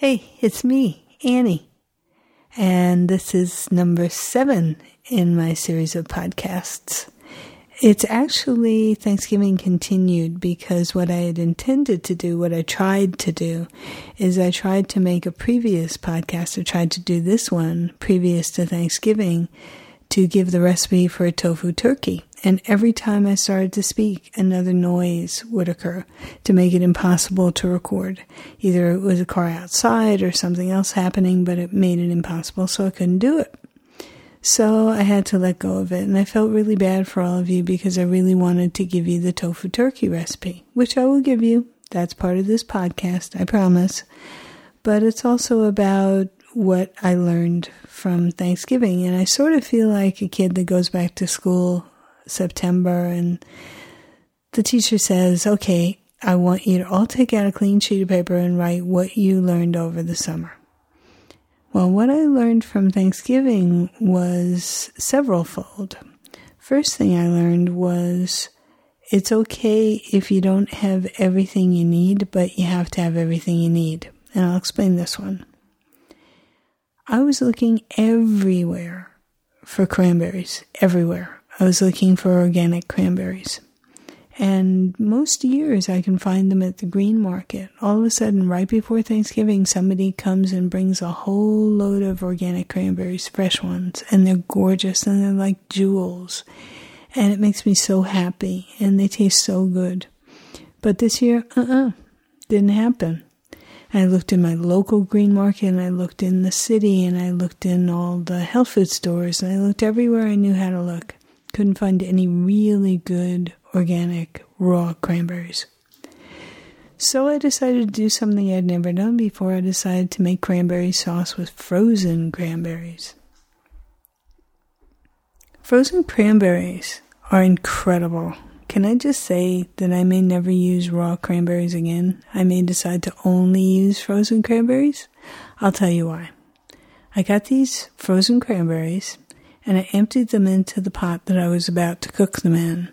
Hey, it's me, Annie. And this is number seven in my series of podcasts. It's actually Thanksgiving continued because what I had intended to do, what I tried to do, is I tried to make a previous podcast. I tried to do this one previous to Thanksgiving to give the recipe for a tofu turkey. And every time I started to speak, another noise would occur to make it impossible to record. Either it was a car outside or something else happening, but it made it impossible, so I couldn't do it. So I had to let go of it, and I felt really bad for all of you because I really wanted to give you the tofu turkey recipe, which I will give you. That's part of this podcast, I promise. But it's also about what I learned from Thanksgiving. And I sort of feel like a kid that goes back to school September and the teacher says, okay, I want you to all take out a clean sheet of paper and write what you learned over the summer. Well, what I learned from Thanksgiving was several fold. First thing I learned was it's okay if you don't have everything you need, but you have to have everything you need. And I'll explain this one. I was looking everywhere for cranberries, everywhere. I was looking for organic cranberries. And most years I can find them at the green market. All of a sudden, right before Thanksgiving, somebody comes and brings a whole load of organic cranberries, fresh ones, and they're gorgeous and they're like jewels. And it makes me so happy and they taste so good. But this year, uh uh-uh, uh, didn't happen. I looked in my local green market and I looked in the city and I looked in all the health food stores and I looked everywhere I knew how to look. Couldn't find any really good organic raw cranberries. So I decided to do something I'd never done before. I decided to make cranberry sauce with frozen cranberries. Frozen cranberries are incredible. Can I just say that I may never use raw cranberries again? I may decide to only use frozen cranberries? I'll tell you why. I got these frozen cranberries and I emptied them into the pot that I was about to cook them in.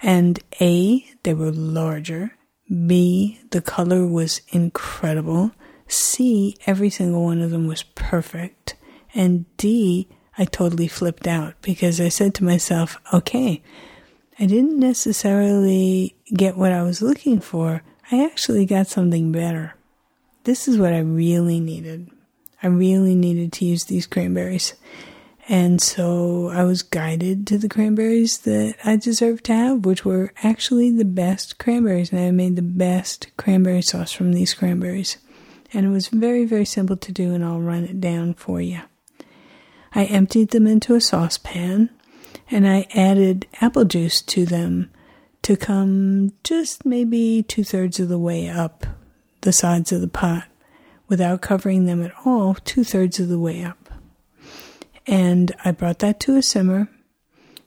And A, they were larger. B, the color was incredible. C, every single one of them was perfect. And D, I totally flipped out because I said to myself, okay, I didn't necessarily get what I was looking for. I actually got something better. This is what I really needed. I really needed to use these cranberries. And so I was guided to the cranberries that I deserved to have, which were actually the best cranberries. And I made the best cranberry sauce from these cranberries. And it was very, very simple to do, and I'll run it down for you. I emptied them into a saucepan and I added apple juice to them to come just maybe two thirds of the way up the sides of the pot without covering them at all, two thirds of the way up. And I brought that to a simmer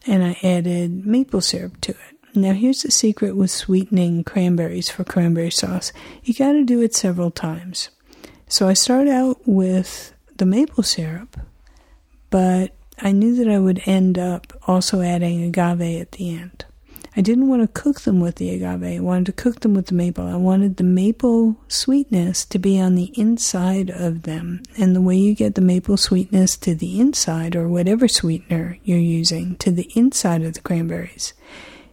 and I added maple syrup to it. Now, here's the secret with sweetening cranberries for cranberry sauce you got to do it several times. So I start out with the maple syrup, but I knew that I would end up also adding agave at the end. I didn't want to cook them with the agave. I wanted to cook them with the maple. I wanted the maple sweetness to be on the inside of them. And the way you get the maple sweetness to the inside, or whatever sweetener you're using, to the inside of the cranberries,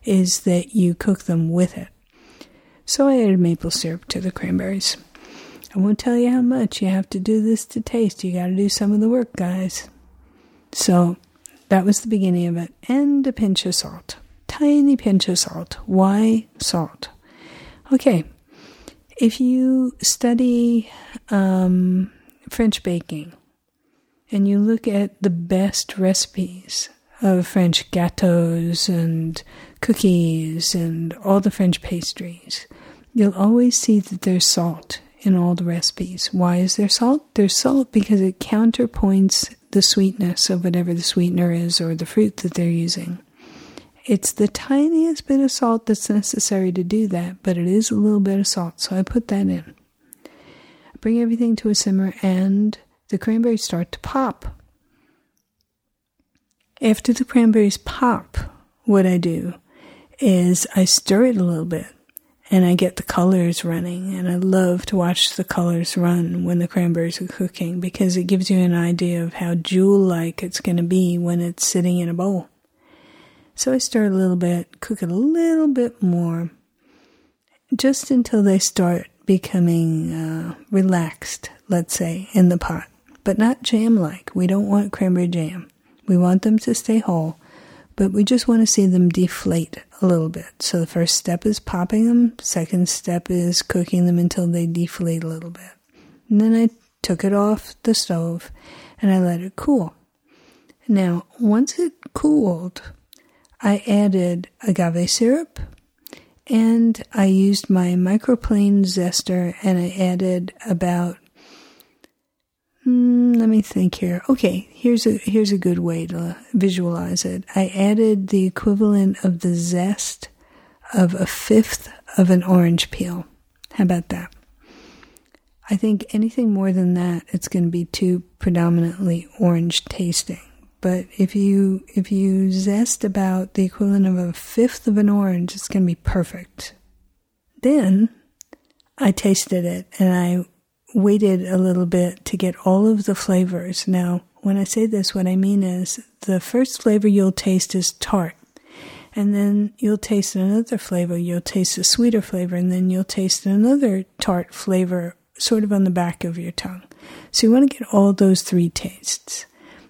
is that you cook them with it. So I added maple syrup to the cranberries. I won't tell you how much. You have to do this to taste. You got to do some of the work, guys. So that was the beginning of it. And a pinch of salt. Tiny pinch of salt. Why salt? Okay. If you study um, French baking and you look at the best recipes of French gâteaux and cookies and all the French pastries, you'll always see that there's salt in all the recipes. Why is there salt? There's salt because it counterpoints the sweetness of whatever the sweetener is or the fruit that they're using. It's the tiniest bit of salt that's necessary to do that, but it is a little bit of salt, so I put that in. Bring everything to a simmer, and the cranberries start to pop. After the cranberries pop, what I do is I stir it a little bit, and I get the colors running. And I love to watch the colors run when the cranberries are cooking because it gives you an idea of how jewel like it's going to be when it's sitting in a bowl. So I stir a little bit, cook it a little bit more, just until they start becoming uh, relaxed, let's say, in the pot, but not jam like. We don't want cranberry jam. We want them to stay whole, but we just want to see them deflate a little bit. So the first step is popping them, second step is cooking them until they deflate a little bit. And then I took it off the stove and I let it cool. Now, once it cooled, I added agave syrup and I used my microplane zester and I added about mm, let me think here. Okay, here's a here's a good way to visualize it. I added the equivalent of the zest of a fifth of an orange peel. How about that? I think anything more than that, it's going to be too predominantly orange tasting. But if you if you zest about the equivalent of a fifth of an orange, it's going to be perfect. Then I tasted it and I waited a little bit to get all of the flavors. Now, when I say this, what I mean is the first flavor you'll taste is tart. And then you'll taste another flavor, you'll taste a sweeter flavor, and then you'll taste another tart flavor sort of on the back of your tongue. So you want to get all those three tastes.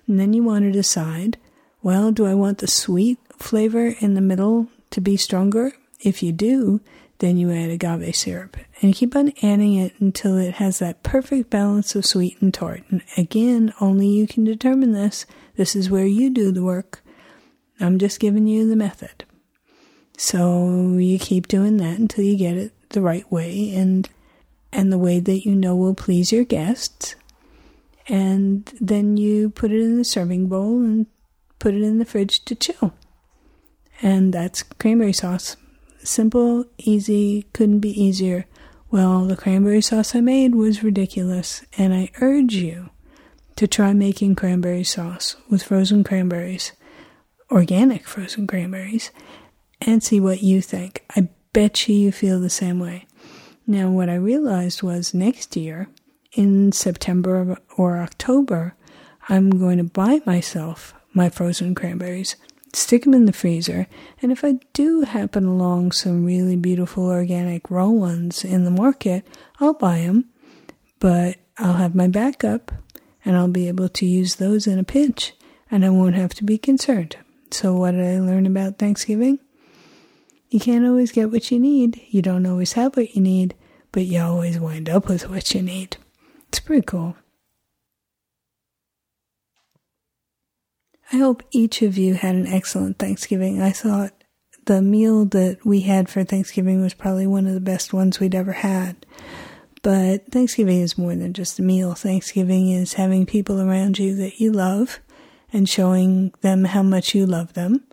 And then you want to decide well, do I want the sweet flavor in the middle to be stronger? If you do, then you add agave syrup. And keep on adding it until it has that perfect balance of sweet and tart. And again, only you can determine this. This is where you do the work. I'm just giving you the method. So you keep doing that until you get it the right way and and the way that you know will please your guests and then you put it in the serving bowl and put it in the fridge to chill. And that's cranberry sauce. Simple, easy, couldn't be easier. Well, the cranberry sauce I made was ridiculous, and I urge you to try making cranberry sauce with frozen cranberries, organic frozen cranberries, and see what you think. I bet you you feel the same way. Now, what I realized was next year, in September or October, I'm going to buy myself my frozen cranberries, stick them in the freezer, and if I do happen along some really beautiful organic raw ones in the market, I'll buy them, but I'll have my backup and I'll be able to use those in a pinch and I won't have to be concerned. So, what did I learn about Thanksgiving? You can't always get what you need, you don't always have what you need, but you always wind up with what you need. It's pretty cool. I hope each of you had an excellent Thanksgiving. I thought the meal that we had for Thanksgiving was probably one of the best ones we'd ever had. But Thanksgiving is more than just a meal. Thanksgiving is having people around you that you love and showing them how much you love them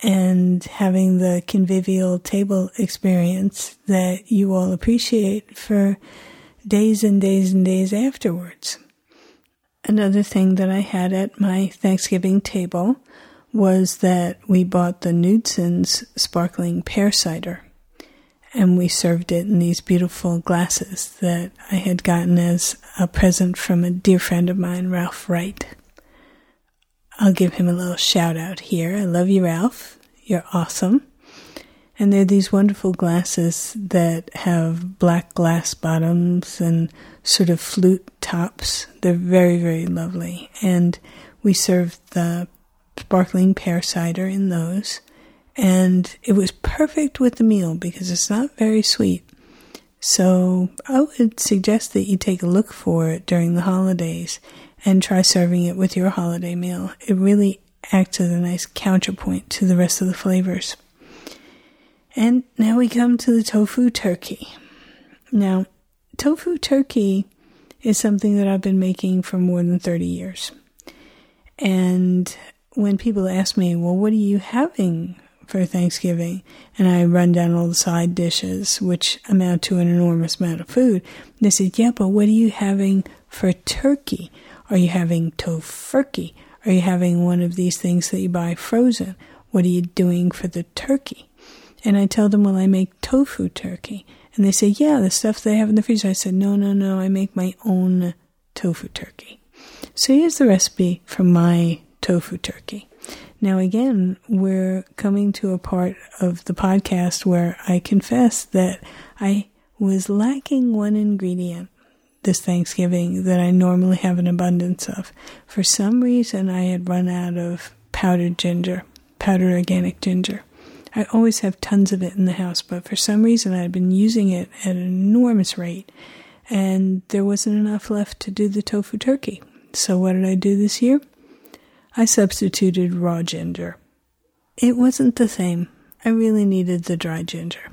and having the convivial table experience that you all appreciate for days and days and days afterwards. Another thing that I had at my Thanksgiving table was that we bought the Knudsen's sparkling pear cider and we served it in these beautiful glasses that I had gotten as a present from a dear friend of mine, Ralph Wright. I'll give him a little shout out here. I love you, Ralph. You're awesome. And they're these wonderful glasses that have black glass bottoms and sort of flute tops. They're very, very lovely. And we served the sparkling pear cider in those. And it was perfect with the meal because it's not very sweet. So I would suggest that you take a look for it during the holidays and try serving it with your holiday meal. It really acts as a nice counterpoint to the rest of the flavors. And now we come to the tofu turkey. Now, tofu turkey is something that I've been making for more than 30 years. And when people ask me, well, what are you having for Thanksgiving? And I run down all the side dishes, which amount to an enormous amount of food. They said, yeah, but what are you having for turkey? Are you having Tofurky? Are you having one of these things that you buy frozen? What are you doing for the turkey? And I tell them, well, I make tofu turkey. And they say, yeah, the stuff they have in the freezer. I said, no, no, no, I make my own tofu turkey. So here's the recipe for my tofu turkey. Now, again, we're coming to a part of the podcast where I confess that I was lacking one ingredient this Thanksgiving that I normally have an abundance of. For some reason, I had run out of powdered ginger, powdered organic ginger. I always have tons of it in the house, but for some reason, I had been using it at an enormous rate, and there wasn't enough left to do the tofu turkey. So, what did I do this year? I substituted raw ginger. It wasn't the same. I really needed the dry ginger.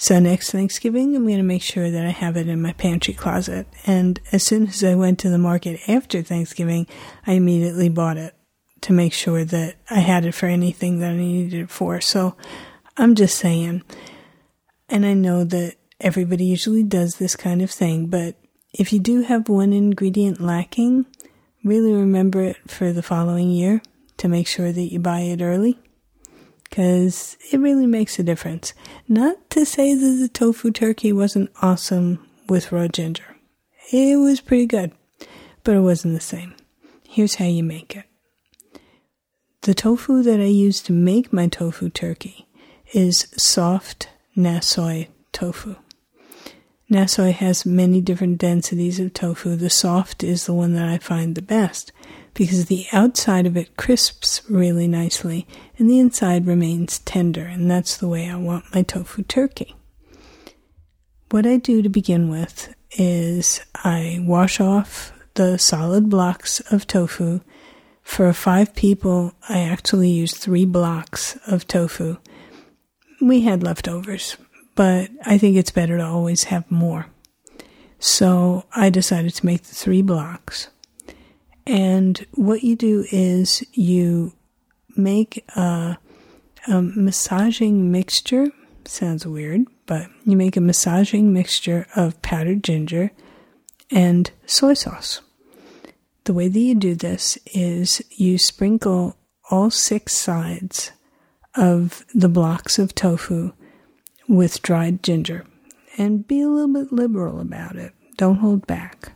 So next Thanksgiving, I'm going to make sure that I have it in my pantry closet. And as soon as I went to the market after Thanksgiving, I immediately bought it to make sure that I had it for anything that I needed it for. So I'm just saying, and I know that everybody usually does this kind of thing, but if you do have one ingredient lacking, really remember it for the following year to make sure that you buy it early because it really makes a difference. Not to say that the tofu turkey wasn't awesome with raw ginger. It was pretty good, but it wasn't the same. Here's how you make it. The tofu that I use to make my tofu turkey is soft Nasoya tofu. Nasoya has many different densities of tofu. The soft is the one that I find the best because the outside of it crisps really nicely and the inside remains tender, and that's the way I want my tofu turkey. What I do to begin with is I wash off the solid blocks of tofu. For five people, I actually used three blocks of tofu. We had leftovers, but I think it's better to always have more. So I decided to make the three blocks. And what you do is you make a, a massaging mixture. Sounds weird, but you make a massaging mixture of powdered ginger and soy sauce. The way that you do this is you sprinkle all six sides of the blocks of tofu with dried ginger and be a little bit liberal about it. Don't hold back.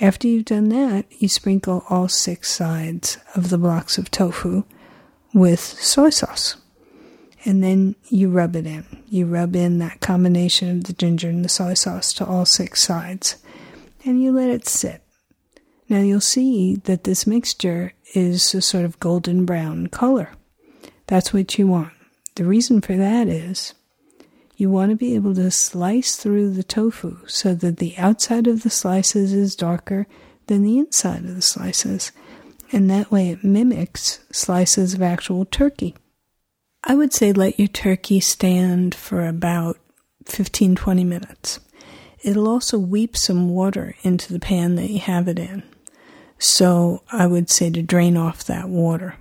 After you've done that, you sprinkle all six sides of the blocks of tofu with soy sauce. And then you rub it in. You rub in that combination of the ginger and the soy sauce to all six sides. And you let it sit. Now you'll see that this mixture is a sort of golden brown color. That's what you want. The reason for that is you want to be able to slice through the tofu so that the outside of the slices is darker than the inside of the slices. And that way it mimics slices of actual turkey. I would say let your turkey stand for about 15 20 minutes. It'll also weep some water into the pan that you have it in. So I would say to drain off that water.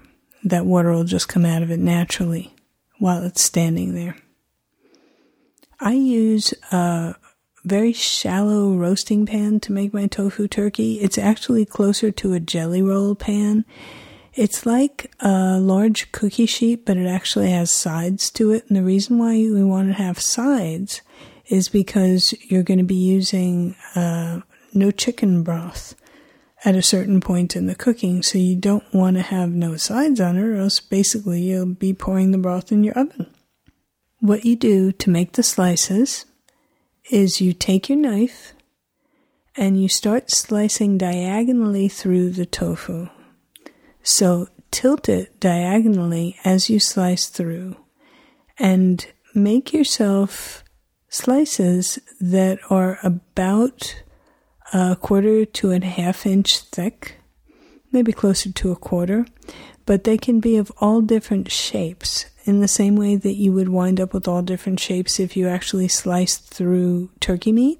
That water will just come out of it naturally while it's standing there. I use a very shallow roasting pan to make my tofu turkey. It's actually closer to a jelly roll pan. It's like a large cookie sheet, but it actually has sides to it. And the reason why we want to have sides is because you're going to be using uh, no chicken broth at a certain point in the cooking. So you don't want to have no sides on it, or else basically you'll be pouring the broth in your oven. What you do to make the slices is you take your knife and you start slicing diagonally through the tofu. So tilt it diagonally as you slice through and make yourself slices that are about a quarter to a half inch thick, maybe closer to a quarter, but they can be of all different shapes in the same way that you would wind up with all different shapes if you actually sliced through turkey meat.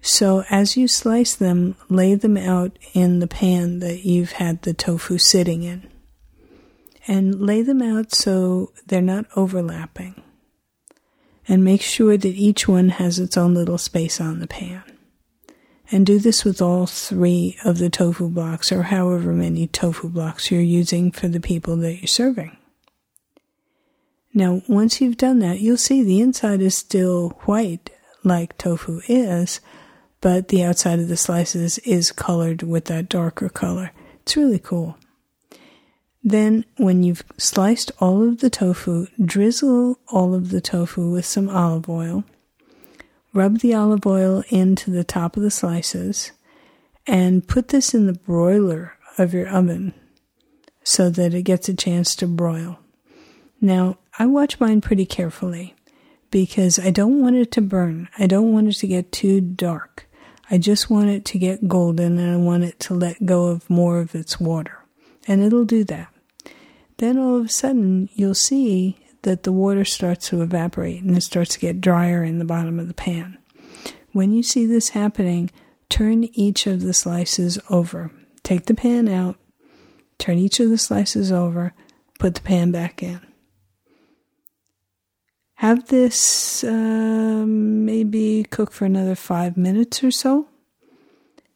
So as you slice them, lay them out in the pan that you've had the tofu sitting in. And lay them out so they're not overlapping. And make sure that each one has its own little space on the pan. And do this with all three of the tofu blocks or however many tofu blocks you're using for the people that you're serving. Now, once you've done that, you'll see the inside is still white, like tofu is, but the outside of the slices is colored with that darker color. It's really cool. Then, when you've sliced all of the tofu, drizzle all of the tofu with some olive oil. Rub the olive oil into the top of the slices and put this in the broiler of your oven so that it gets a chance to broil. Now, I watch mine pretty carefully because I don't want it to burn. I don't want it to get too dark. I just want it to get golden and I want it to let go of more of its water. And it'll do that. Then all of a sudden, you'll see that the water starts to evaporate and it starts to get drier in the bottom of the pan. When you see this happening, turn each of the slices over. Take the pan out, turn each of the slices over, put the pan back in. Have this uh, maybe cook for another five minutes or so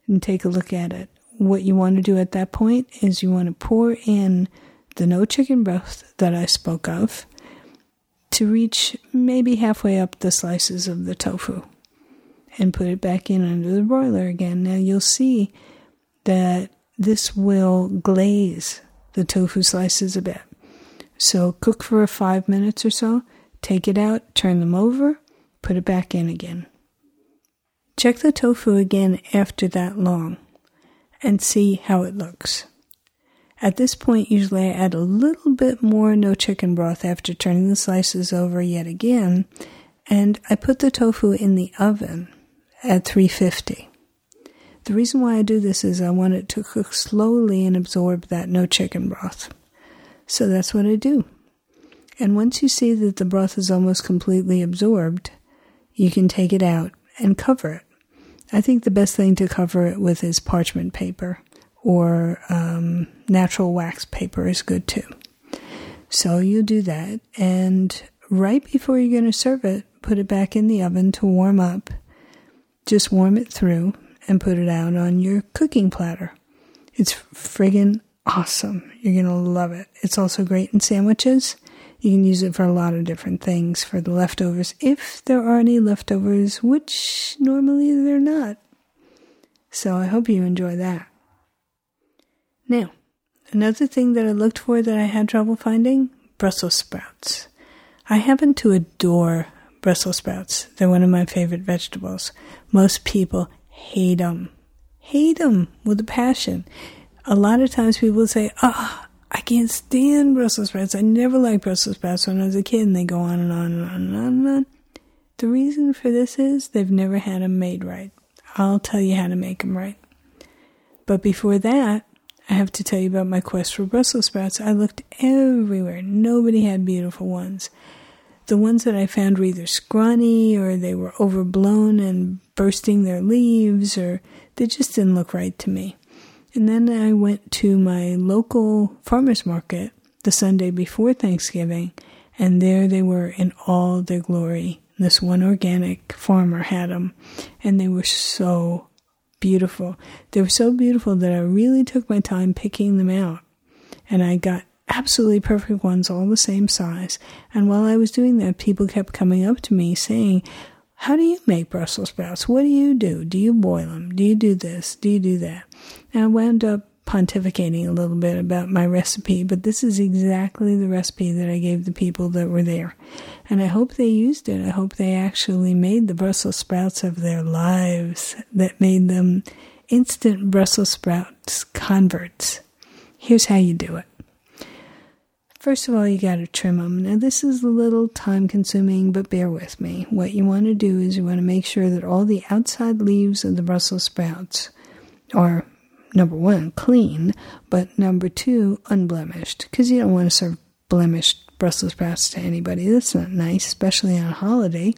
and take a look at it. What you want to do at that point is you want to pour in the no chicken broth that I spoke of to reach maybe halfway up the slices of the tofu and put it back in under the broiler again. Now you'll see that this will glaze the tofu slices a bit. So cook for five minutes or so Take it out, turn them over, put it back in again. Check the tofu again after that long and see how it looks. At this point, usually I add a little bit more no chicken broth after turning the slices over yet again, and I put the tofu in the oven at 350. The reason why I do this is I want it to cook slowly and absorb that no chicken broth. So that's what I do. And once you see that the broth is almost completely absorbed, you can take it out and cover it. I think the best thing to cover it with is parchment paper or um, natural wax paper is good too. So you do that, and right before you're going to serve it, put it back in the oven to warm up. Just warm it through and put it out on your cooking platter. It's friggin' awesome. You're going to love it. It's also great in sandwiches you can use it for a lot of different things for the leftovers, if there are any leftovers, which normally they're not. So I hope you enjoy that. Now, another thing that I looked for that I had trouble finding Brussels sprouts. I happen to adore Brussels sprouts. They're one of my favorite vegetables. Most people hate them. Hate them with a passion. A lot of times people say, oh, I can't stand Brussels sprouts. I never liked Brussels sprouts when I was a kid, and they go on and on and on and on and on. The reason for this is they've never had them made right. I'll tell you how to make them right. But before that, I have to tell you about my quest for Brussels sprouts. I looked everywhere. Nobody had beautiful ones. The ones that I found were either scrawny or they were overblown and bursting their leaves or they just didn't look right to me. And then I went to my local farmer's market the Sunday before Thanksgiving, and there they were in all their glory. This one organic farmer had them, and they were so beautiful. They were so beautiful that I really took my time picking them out. And I got absolutely perfect ones, all the same size. And while I was doing that, people kept coming up to me saying, how do you make Brussels sprouts? What do you do? Do you boil them? Do you do this? Do you do that? And I wound up pontificating a little bit about my recipe, but this is exactly the recipe that I gave the people that were there. And I hope they used it. I hope they actually made the Brussels sprouts of their lives that made them instant Brussels sprouts converts. Here's how you do it. First of all, you got to trim them. Now, this is a little time consuming, but bear with me. What you want to do is you want to make sure that all the outside leaves of the Brussels sprouts are, number one, clean, but number two, unblemished, because you don't want to serve blemished Brussels sprouts to anybody. That's not nice, especially on a holiday.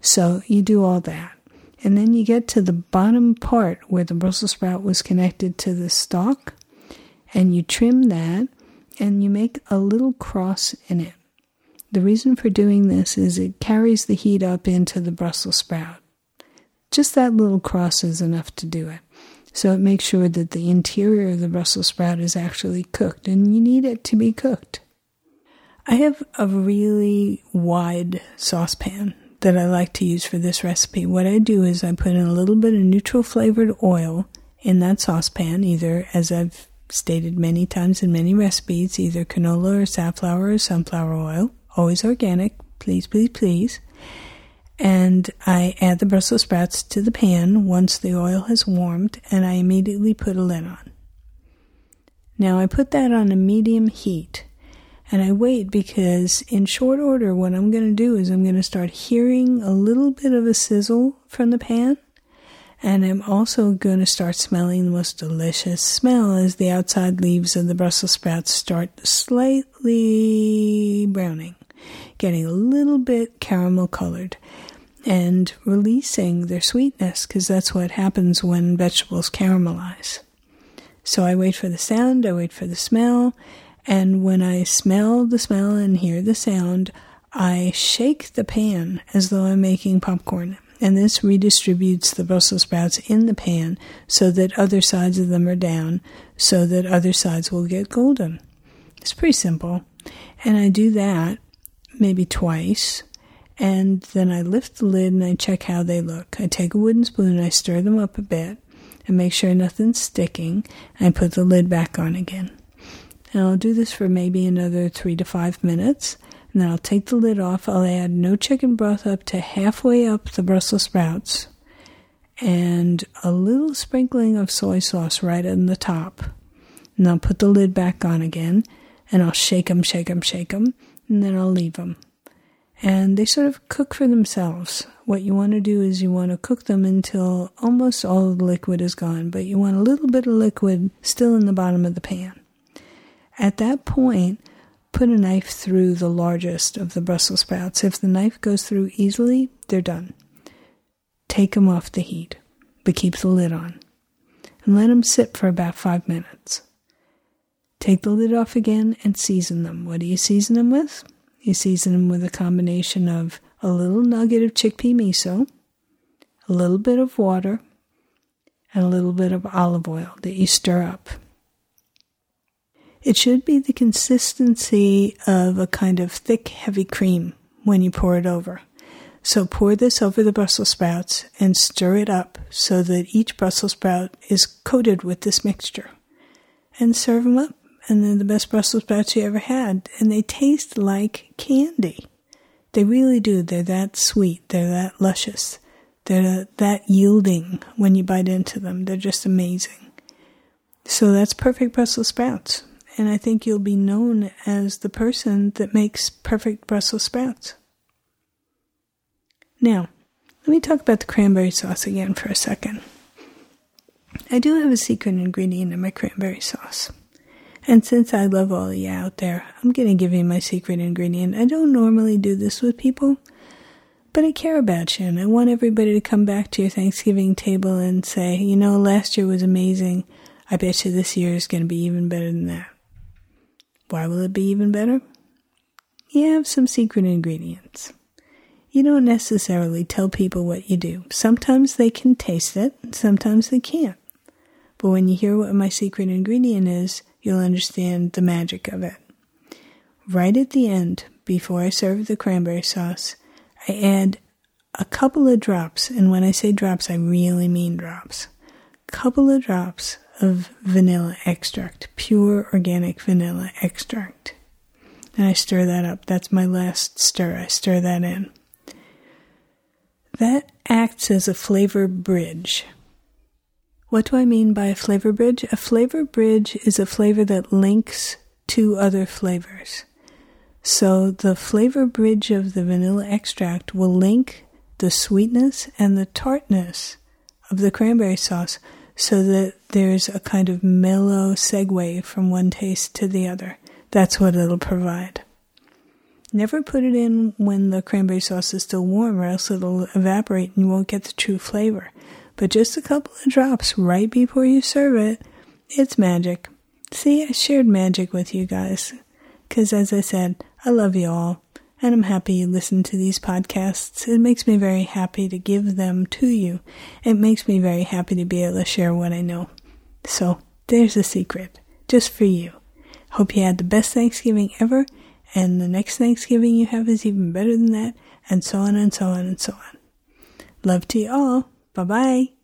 So you do all that. And then you get to the bottom part where the Brussels sprout was connected to the stalk, and you trim that and you make a little cross in it. The reason for doing this is it carries the heat up into the Brussels sprout. Just that little cross is enough to do it. So it makes sure that the interior of the Brussels sprout is actually cooked, and you need it to be cooked. I have a really wide saucepan that I like to use for this recipe. What I do is I put in a little bit of neutral flavored oil in that saucepan, either as I've stated many times in many recipes, either canola or safflower or sunflower oil, always organic, please, please, please. And I add the Brussels sprouts to the pan once the oil has warmed, and I immediately put a lid on. Now I put that on a medium heat, and I wait because in short order, what I'm going to do is I'm going to start hearing a little bit of a sizzle from the pan and I'm also going to start smelling the most delicious smell as the outside leaves of the Brussels sprouts start slightly browning, getting a little bit caramel colored, and releasing their sweetness because that's what happens when vegetables caramelize. So I wait for the sound, I wait for the smell, and when I smell the smell and hear the sound, I shake the pan as though I'm making popcorn and this redistributes the Brussels sprouts in the pan so that other sides of them are down, so that other sides will get golden. It's pretty simple. And I do that maybe twice, and then I lift the lid and I check how they look. I take a wooden spoon and I stir them up a bit and make sure nothing's sticking, and I put the lid back on again. And I'll do this for maybe another three to five minutes and then I'll take the lid off. I'll add no chicken broth up to halfway up the Brussels sprouts and a little sprinkling of soy sauce right on the top. And I'll put the lid back on again and I'll shake them, shake them, shake them, and then I'll leave them. And they sort of cook for themselves. What you want to do is you want to cook them until almost all of the liquid is gone, but you want a little bit of liquid still in the bottom of the pan. At that point, put a knife through the largest of the Brussels sprouts. If the knife goes through easily, they're done. Take them off the heat, but keep the lid on. And let them sit for about five minutes. Take the lid off again and season them. What do you season them with? You season them with a combination of a little nugget of chickpea miso, a little bit of water, and a little bit of olive oil that you stir up. It should be the consistency of a kind of thick, heavy cream when you pour it over. So pour this over the Brussels sprouts and stir it up so that each Brussels sprout is coated with this mixture. And serve them up. And they're the best Brussels sprouts you ever had. And they taste like candy. They really do. They're that sweet. They're that luscious. They're that yielding when you bite into them. They're just amazing. So that's perfect Brussels sprouts and I think you'll be known as the person that makes perfect Brussels sprouts. Now, let me talk about the cranberry sauce again for a second. I do have a secret ingredient in my cranberry sauce. And since I love all of you out there, I'm going to give you my secret ingredient. I don't normally do this with people, but I care about you and I want everybody to come back to your Thanksgiving table and say, you know, last year was amazing. I bet you this year is going to be even better than that. Why will it be even better? You have some secret ingredients. You don't necessarily tell people what you do. Sometimes they can taste it, sometimes they can't. But when you hear what my secret ingredient is, you'll understand the magic of it. Right at the end, before I serve the cranberry sauce, I add a couple of drops, and when I say drops, I really mean drops. Couple of drops of vanilla extract, pure organic vanilla extract. And I stir that up. That's my last stir. I stir that in. That acts as a flavor bridge. What do I mean by a flavor bridge? A flavor bridge is a flavor that links two other flavors. So the flavor bridge of the vanilla extract will link the sweetness and the tartness of the cranberry sauce so that there's a kind of mellow segue from one taste to the other. That's what it'll provide. Never put it in when the cranberry sauce is still warm, or else it'll evaporate and you won't get the true flavor. But just a couple of drops right before you serve it, it's magic. See, I shared magic with you guys. Because as I said, I love you all and I'm happy you listen to these podcasts. It makes me very happy to give them to you. It makes me very happy to be able to share what I know. So, there's a secret, just for you. Hope you had the best Thanksgiving ever, and the next Thanksgiving you have is even better than that, and so on and so on and so on. Love to you all. Bye bye.